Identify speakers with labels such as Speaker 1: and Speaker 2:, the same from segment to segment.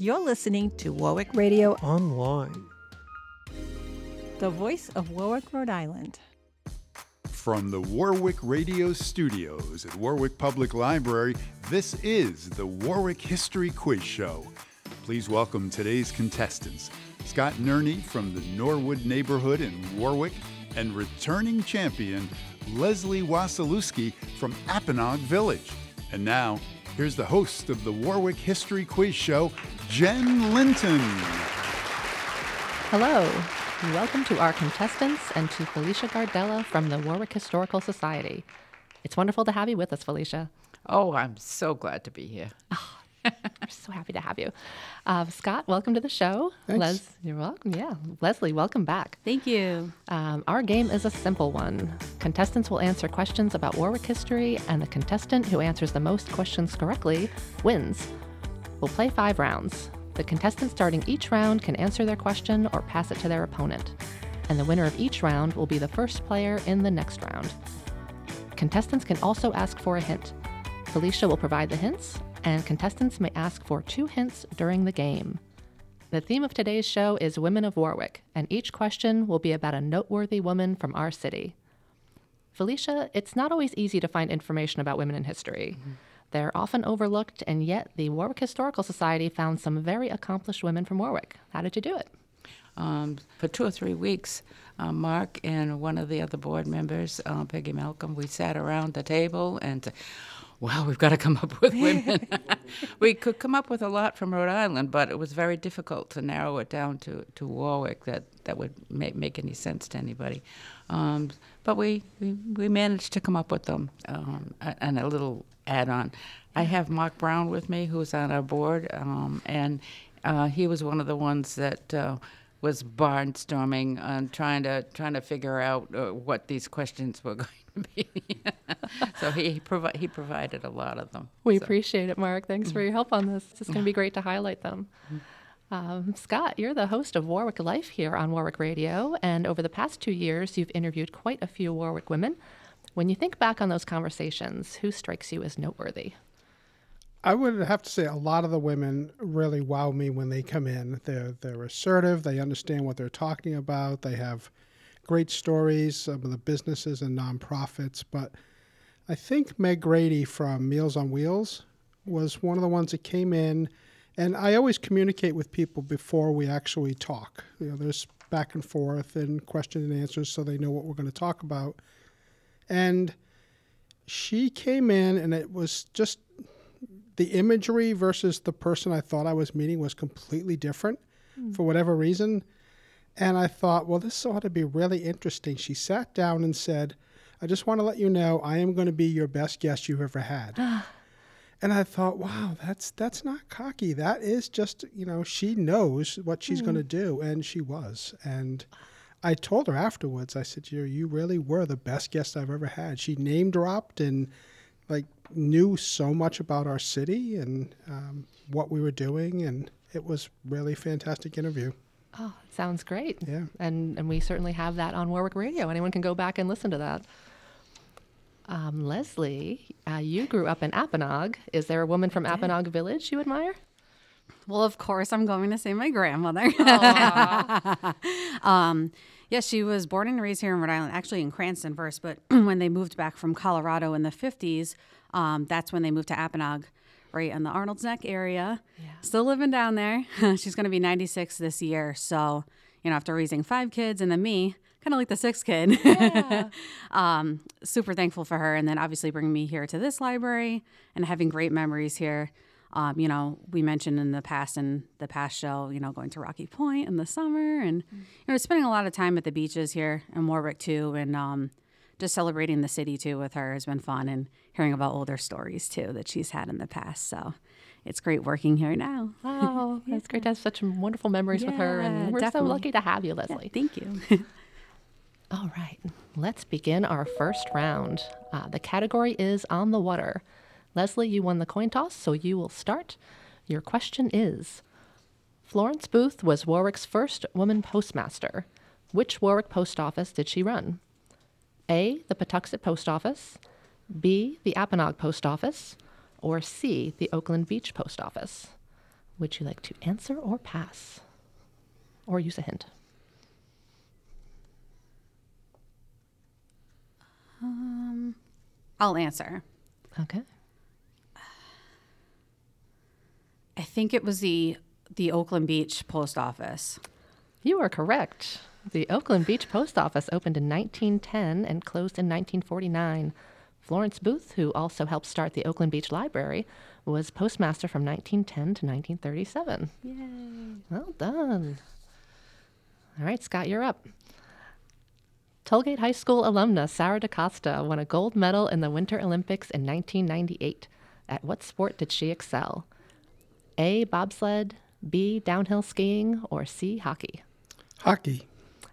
Speaker 1: You're listening to Warwick
Speaker 2: Radio
Speaker 3: online.
Speaker 1: the voice of Warwick, Rhode Island.
Speaker 4: From the Warwick Radio Studios at Warwick Public Library, this is the Warwick History Quiz Show. Please welcome today's contestants Scott Nerney from the Norwood neighborhood in Warwick and returning champion Leslie Wasilewski from Apponaug Village. And now, here's the host of the Warwick History Quiz Show, Jen Linton.
Speaker 5: Hello. Welcome to our contestants and to Felicia Gardella from the Warwick Historical Society. It's wonderful to have you with us, Felicia.
Speaker 6: Oh, I'm so glad to be here.
Speaker 5: I'm so happy to have you. Uh, Scott, welcome to the show.
Speaker 3: Thanks.
Speaker 5: Les, you're welcome. Yeah. Leslie, welcome back.
Speaker 7: Thank you.
Speaker 5: Um, our game is a simple one. Contestants will answer questions about Warwick history, and the contestant who answers the most questions correctly wins. We'll play five rounds. The contestant starting each round can answer their question or pass it to their opponent. And the winner of each round will be the first player in the next round. Contestants can also ask for a hint. Felicia will provide the hints, and contestants may ask for two hints during the game. The theme of today's show is Women of Warwick, and each question will be about a noteworthy woman from our city. Felicia, it's not always easy to find information about women in history. Mm-hmm. They're often overlooked, and yet the Warwick Historical Society found some very accomplished women from Warwick. How did you do it?
Speaker 6: Um, for two or three weeks, uh, Mark and one of the other board members, uh, Peggy Malcolm, we sat around the table and said, Wow, we've got to come up with women. we could come up with a lot from Rhode Island, but it was very difficult to narrow it down to, to Warwick that, that would make, make any sense to anybody. Um, but we, we, we managed to come up with them. Um, and a little add on. I have Mark Brown with me, who's on our board, um, and uh, he was one of the ones that uh, was barnstorming and trying to trying to figure out uh, what these questions were going to be. so he provi- he provided a lot of them.
Speaker 5: We
Speaker 6: So-
Speaker 5: appreciate it, Mark. Thanks for your help on this. It's going to be great to highlight them. Um, Scott, you're the host of Warwick Life here on Warwick Radio, and over the past two years, you've interviewed quite a few Warwick women. When you think back on those conversations, who strikes you as noteworthy?
Speaker 3: I would have to say a lot of the women really wow me when they come in. They're they're assertive. They understand what they're talking about. They have great stories. Some of the businesses and nonprofits. But I think Meg Grady from Meals on Wheels was one of the ones that came in. And I always communicate with people before we actually talk. You know, there's back and forth and question and answers, so they know what we're going to talk about. And she came in, and it was just the imagery versus the person I thought I was meeting was completely different hmm. for whatever reason. And I thought, well, this ought to be really interesting. She sat down and said, I just want to let you know I am going to be your best guest you've ever had. and I thought, wow, that's that's not cocky. That is just, you know, she knows what she's hmm. going to do and she was. And I told her afterwards, I said, you you really were the best guest I've ever had. She name dropped and like knew so much about our city and um, what we were doing, and it was really fantastic interview.
Speaker 5: Oh, sounds great.
Speaker 3: Yeah.
Speaker 5: And and we certainly have that on Warwick Radio. Anyone can go back and listen to that. Um, Leslie, uh, you grew up in Apponaug. Is there a woman from Apponaug Village you admire?
Speaker 7: Well, of course, I'm going to say my grandmother. um, yes, she was born and raised here in Rhode Island, actually in Cranston first, but when they moved back from Colorado in the 50s, um, that's when they moved to Apponaug, right in the Arnold's Neck area. Still living down there. She's going to be 96 this year. So, you know, after raising five kids and then me, kind of like the sixth kid. um, super thankful for her. And then obviously bringing me here to this library and having great memories here. Um, you know, we mentioned in the past in the past show, you know, going to Rocky Point in the summer and you know, spending a lot of time at the beaches here in Warwick too, and um, just celebrating the city too with her has been fun and hearing about older stories too that she's had in the past. So it's great working here now.
Speaker 5: Oh, it's great to have such wonderful memories with her, and we're
Speaker 7: definitely.
Speaker 5: so lucky to have you,
Speaker 7: Yeah,
Speaker 5: Leslie.
Speaker 7: thank you.
Speaker 5: All right, let's begin our first round. Uh, the category is on the water. Leslie, you won the coin toss, so you will start. Your question is Florence Booth was Warwick's first woman postmaster. Which Warwick post office did she run? A. The Pawtuxet Post Office, B. The Apponaug Post Office, or C. The Oakland Beach Post Office? Would you like to answer or pass? Or use a hint?
Speaker 7: Um, I'll answer.
Speaker 5: Okay.
Speaker 7: I think it was the the Oakland Beach post office.
Speaker 5: You are correct. The Oakland Beach Post Office opened in 1910 and closed in 1949. Florence Booth, who also helped start the Oakland Beach Library, was postmaster from 1910 to 1937. Yay. Well done. All right, Scott, you're up. Tollgate High School alumna Sara DeCosta won a gold medal in the Winter Olympics in 1998. At what sport did she excel? A. Bobsled, B. Downhill skiing, or C. Hockey?
Speaker 3: Hockey.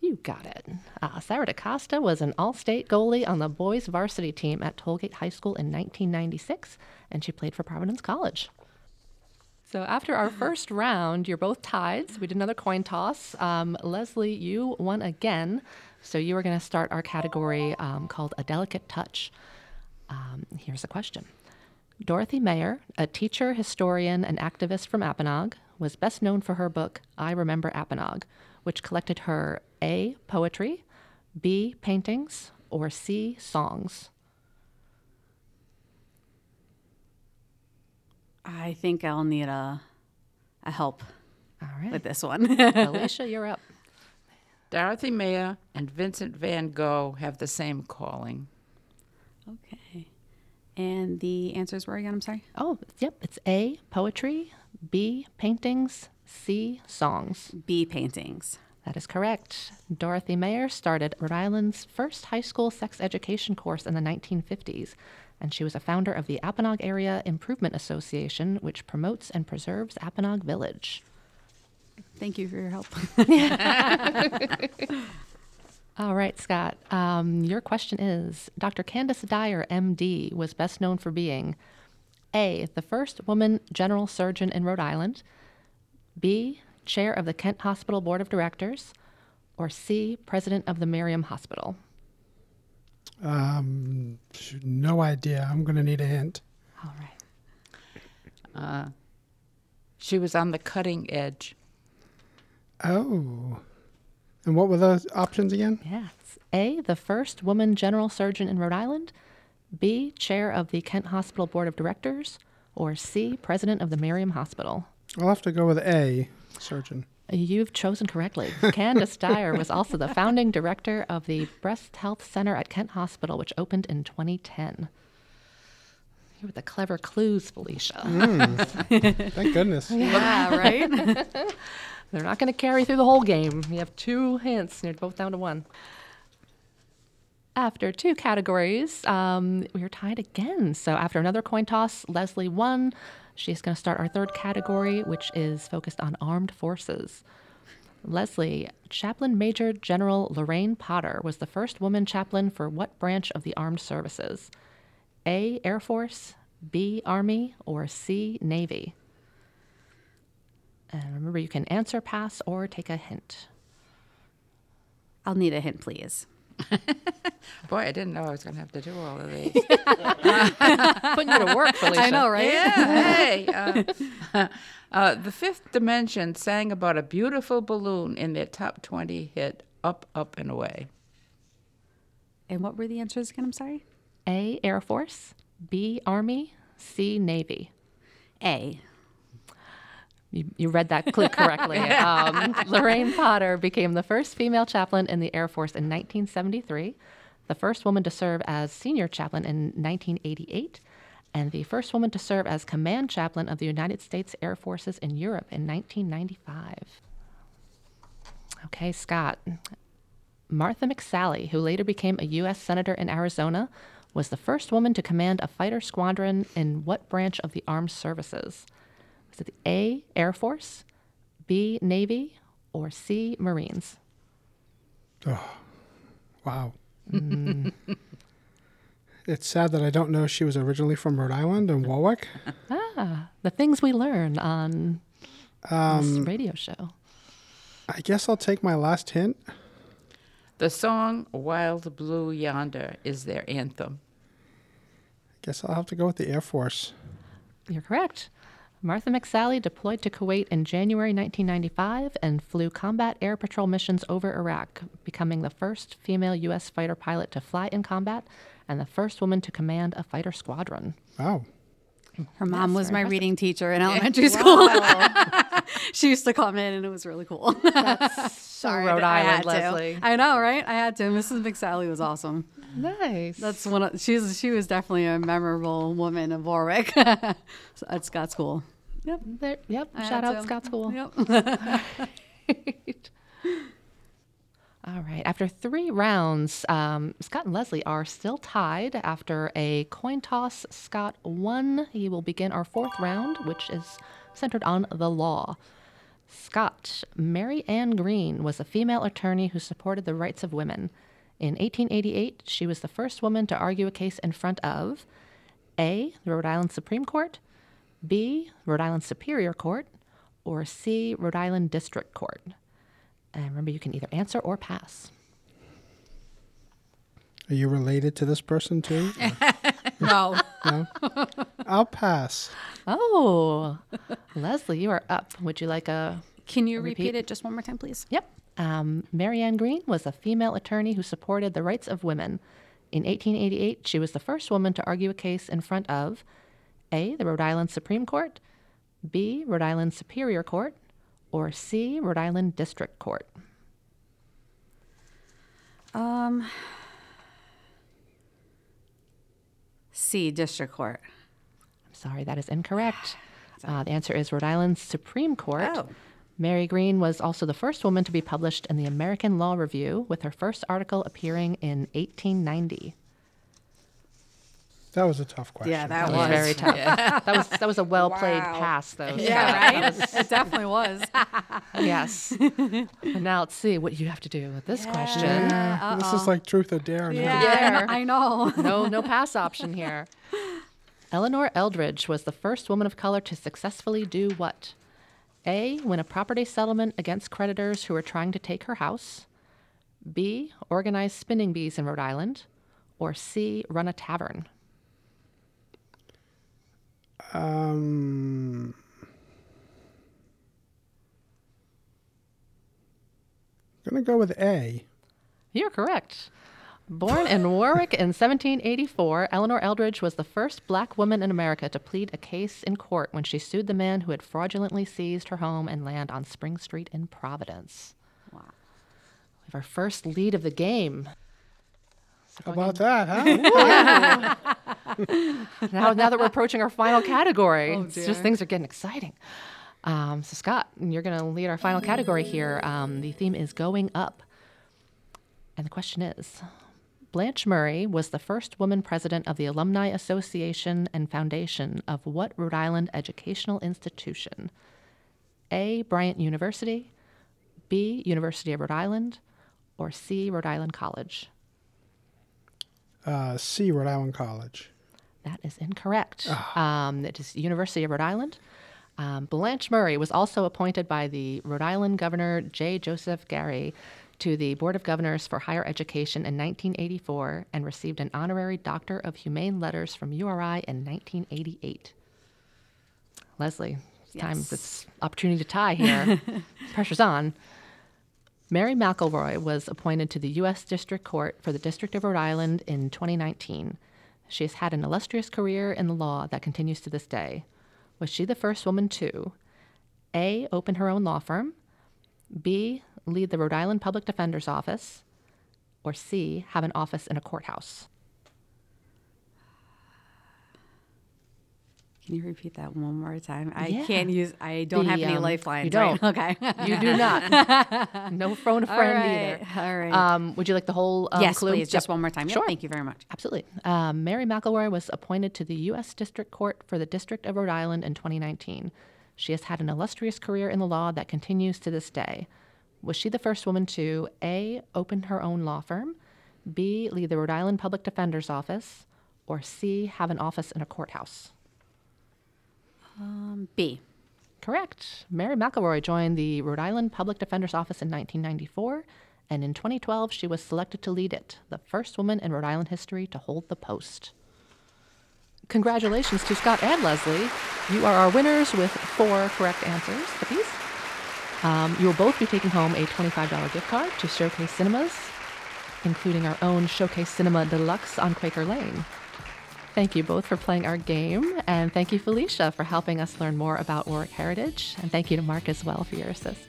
Speaker 5: You got it. Uh, Sara DeCosta was an all state goalie on the boys varsity team at Tollgate High School in 1996, and she played for Providence College. So after our first round, you're both tied. So we did another coin toss. Um, Leslie, you won again. So you are going to start our category um, called A Delicate Touch. Um, here's a question Dorothy Mayer, a teacher, historian, and activist from Apponaug, was best known for her book, I Remember Apponaug, which collected her A. Poetry, B. Paintings, or C. Songs.
Speaker 7: I think I'll need a a help
Speaker 5: All right.
Speaker 7: with this one.
Speaker 5: Felicia, you're up.
Speaker 6: Dorothy Mayer and Vincent van Gogh have the same calling.
Speaker 7: okay. And the answers were again, I'm sorry.
Speaker 5: Oh, yep. It's A. Poetry, B. Paintings, C. Songs.
Speaker 7: B paintings.
Speaker 5: That is correct. Dorothy Mayer started Rhode Island's first high school sex education course in the 1950s, and she was a founder of the Apponaug Area Improvement Association, which promotes and preserves Apponaug Village.
Speaker 7: Thank you for your help.
Speaker 5: All right, Scott. Um, your question is Dr. Candace Dyer, MD, was best known for being A, the first woman general surgeon in Rhode Island, B, chair of the Kent Hospital Board of Directors, or C, president of the Miriam Hospital.
Speaker 3: Um, no idea. I'm going to need a hint.
Speaker 5: All right.
Speaker 6: She was on the cutting edge.
Speaker 3: Oh. And what were the options again?
Speaker 5: Yeah. It's A, the first woman general surgeon in Rhode Island, B, chair of the Kent Hospital Board of Directors, or C, president of the Miriam Hospital.
Speaker 3: I'll have to go with A, surgeon.
Speaker 5: You've chosen correctly. Candace Dyer was also the founding director of the Breast Health Center at Kent Hospital, which opened in 2010. You were the clever clues, Felicia.
Speaker 3: Thank goodness.
Speaker 7: yeah, right?
Speaker 5: They're not going to carry through the whole game. You have two hints, and you're both down to one. After two categories, um, we are tied again. So after another coin toss, Leslie won. She's going to start our third category, which is focused on armed forces. Leslie, Chaplain Major General Lorraine Potter was the first woman chaplain for what branch of the armed services? A. Air Force, B. Army, or C. Navy? And remember, you can answer, pass, or take a hint.
Speaker 7: I'll need a hint, please.
Speaker 6: Boy, I didn't know I was going to have to do all of these.
Speaker 5: Putting you to work, Felicia.
Speaker 7: I know, right?
Speaker 6: yeah, hey. Uh, uh, the Fifth Dimension sang about a beautiful balloon in their top 20 hit Up, Up, and Away.
Speaker 7: And what were the answers again? I'm sorry.
Speaker 5: A. Air Force, B. Army, C. Navy.
Speaker 7: A.
Speaker 5: You, you read that clue correctly. um, Lorraine Potter became the first female chaplain in the Air Force in 1973, the first woman to serve as senior chaplain in 1988, and the first woman to serve as command chaplain of the United States Air Forces in Europe in 1995. Okay, Scott. Martha McSally, who later became a U.S. Senator in Arizona, was the first woman to command a fighter squadron in what branch of the armed services? Was it the A, Air Force, B, Navy, or C, Marines?
Speaker 3: Oh, Wow. it's sad that I don't know she was originally from Rhode Island and Warwick.
Speaker 5: Ah, the things we learn on this radio show.
Speaker 3: I guess I'll take my last hint.
Speaker 6: The song Wild Blue Yonder is their anthem.
Speaker 3: I guess I'll have to go with the Air Force.
Speaker 5: You're correct. Martha McSally deployed to Kuwait in January 1995 and flew combat air patrol missions over Iraq, becoming the first female U.S. fighter pilot to fly in combat and the first woman to command a fighter squadron.
Speaker 3: Wow.
Speaker 7: Her mom was my reading teacher in elementary school. She used to come in, and it was really cool.
Speaker 5: So
Speaker 7: Sorry,
Speaker 5: Rhode
Speaker 7: I
Speaker 5: Island,
Speaker 7: to.
Speaker 5: Leslie.
Speaker 7: I know, right? I had to. Mrs. McSally was awesome.
Speaker 5: Nice.
Speaker 7: That's one. Of, she's she was definitely a memorable woman of Warwick at Scott School. Yep.
Speaker 5: There, yep.
Speaker 7: I
Speaker 5: Shout out
Speaker 7: to.
Speaker 5: Scott School.
Speaker 7: Yep.
Speaker 5: All right. After three rounds, um, Scott and Leslie are still tied. After a coin toss, Scott won. He will begin our fourth round, which is centered on the law. Scott, Mary Ann Green was a female attorney who supported the rights of women. In 1888, she was the first woman to argue a case in front of A, the Rhode Island Supreme Court, B, Rhode Island Superior Court, or C, Rhode Island District Court. And remember, you can either answer or pass.
Speaker 3: Are you related to this person too?
Speaker 7: No.
Speaker 3: no. I'll pass.
Speaker 5: Oh, Leslie, you are up. Would you like a?
Speaker 7: Can you
Speaker 5: Repeat.
Speaker 7: repeat it just one more time, please?
Speaker 5: Yep. Um, Mary Ann Green was a female attorney who supported the rights of women. In 1888, she was the first woman to argue a case in front of A, the Rhode Island Supreme Court, B, Rhode Island Superior Court, or C, Rhode Island District Court.
Speaker 7: Um. C. District Court.
Speaker 5: I'm sorry, that is incorrect. Uh, the answer is Rhode Island Supreme Court.
Speaker 7: Oh.
Speaker 5: Mary Green was also the first woman to be published in the American Law Review, with her first article appearing in 1890.
Speaker 3: That was a tough question.
Speaker 7: Yeah, that
Speaker 5: That was
Speaker 7: was
Speaker 5: very tough. that was that was a well played
Speaker 6: Wow.
Speaker 5: pass, though.
Speaker 7: Yeah, right. it definitely was.
Speaker 5: Yes. and now let's see what you have to do with this question.
Speaker 3: Yeah, this is like truth or dare. now.
Speaker 5: Yeah.
Speaker 7: I know.
Speaker 5: No, no pass option here. Eleanor Eldridge was the first woman of color to successfully do what? A. Win a property settlement against creditors who were trying to take her house. B. Organize spinning bees in Rhode Island. Or C. Run a tavern.
Speaker 3: Um, gonna go with A.
Speaker 5: You're correct. Born in Warwick in 1784, Eleanor Eldridge was the first black woman in America to plead a case in court when she sued the man who had fraudulently seized her home and land on Spring Street in Providence.
Speaker 7: Wow.
Speaker 5: We have our first lead of the game.
Speaker 3: How about that, huh?
Speaker 5: Now, now that we're approaching our final category,
Speaker 7: Oh,
Speaker 5: it's just things are getting exciting. Um, so, Scott, you're going to lead our final category here. Um, the theme is going up. And the question is Blanche Murray was the first woman president of the Alumni Association and Foundation of what Rhode Island educational institution? A. Bryant University, B. University of Rhode Island, or C. Rhode Island College?
Speaker 3: Uh, C. Rhode Island College.
Speaker 5: That is incorrect. Um, it is University of Rhode Island. Um, Blanche Murray was also appointed by the Rhode Island Governor J. Joseph Garrahy to the Board of Governors for Higher Education in 1984 and received an honorary Doctor of Humane Letters from URI in 1988. Leslie, it's time. It's opportunity to tie here. Pressure's on. Mary McElroy was appointed to the U.S. District Court for the District of Rhode Island in 2019. She has had an illustrious career in the law that continues to this day. Was she the first woman to A. Open her own law firm, B. Lead the Rhode Island Public Defender's Office, or C. Have an office in a courthouse?
Speaker 7: Can you repeat that one more time? I
Speaker 5: Yeah.
Speaker 7: can't use. I don't
Speaker 5: The,
Speaker 7: have any
Speaker 5: um,
Speaker 7: lifelines.
Speaker 5: you don't.
Speaker 7: Right? Okay.
Speaker 5: You do not. no phone a friend
Speaker 7: right.
Speaker 5: either.
Speaker 7: All right.
Speaker 5: Um, would you like the whole um,
Speaker 7: yes,
Speaker 5: clue?
Speaker 7: please. Just
Speaker 5: Yep.
Speaker 7: one more time. Yep,
Speaker 5: Sure.
Speaker 7: Thank you very much.
Speaker 5: Absolutely. Um, Mary McElroy was appointed to the U.S. District Court for the District of Rhode Island in 2019. She has had an illustrious career in the law that continues to this day. Was she the first woman to A. Open her own law firm, B. Lead the Rhode Island Public Defender's Office, or C. Have an office in a courthouse?
Speaker 7: B.
Speaker 5: Correct. Mary McElroy joined the Rhode Island Public Defender's Office in 1994, and in 2012 she was selected to lead it, the first woman in Rhode Island history to hold the post. congratulations to Scott and Leslie. You are our winners with four correct answers apiece. Um, you will both be taking home a $25 gift card to Showcase Cinemas, including our own Showcase Cinema Deluxe on Quaker Lane. Thank you both for playing our game, and thank you, Felicia, for helping us learn more about Warwick heritage, and thank you to Mark as well for your assist.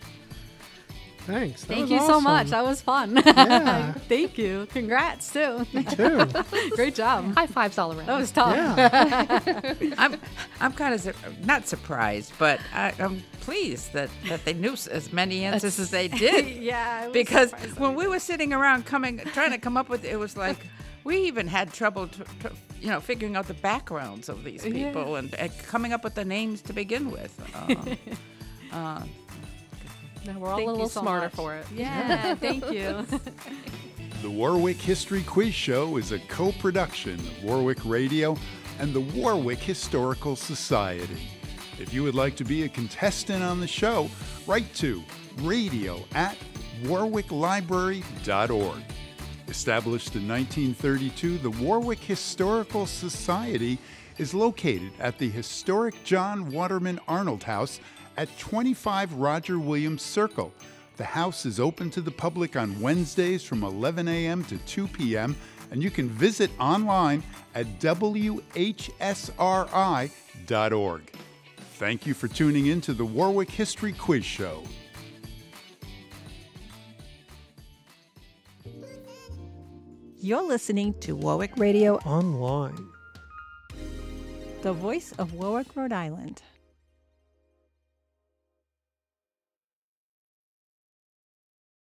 Speaker 3: Thanks. That
Speaker 7: Thank
Speaker 3: was
Speaker 7: you so much. That was fun.
Speaker 3: Yeah.
Speaker 7: Thank you. Congrats too.
Speaker 3: Too.
Speaker 7: Great job.
Speaker 5: High fives all around.
Speaker 7: That was tough.
Speaker 3: Yeah.
Speaker 6: I'm, I'm kind of su- not surprised, but I, I'm pleased that, that they knew as many answers as they did.
Speaker 7: yeah.
Speaker 6: because when we were sitting around coming, trying to come up with, it was like we even had trouble, t- t- you know, figuring out the backgrounds of these people and, and coming up with the names to begin with. Uh,
Speaker 5: now we're all
Speaker 7: Thank
Speaker 5: a little
Speaker 7: so
Speaker 5: smarter
Speaker 7: much.
Speaker 5: for it.
Speaker 7: Yeah. Thank you.
Speaker 4: The Warwick History Quiz Show is a co production of Warwick Radio and the Warwick Historical Society. If you would like to be a contestant on the show, write to radio at warwicklibrary.org. Established in 1932, the Warwick Historical Society is located at the historic John Waterman Arnold House at 25 Roger Williams Circle. The house is open to the public on Wednesdays from 11 a.m. to 2 p.m., and you can visit online at whsri.org. Thank you for tuning in to the Warwick History Quiz Show.
Speaker 1: You're listening to Warwick Radio,
Speaker 2: Online.
Speaker 1: the voice of Warwick, Rhode Island.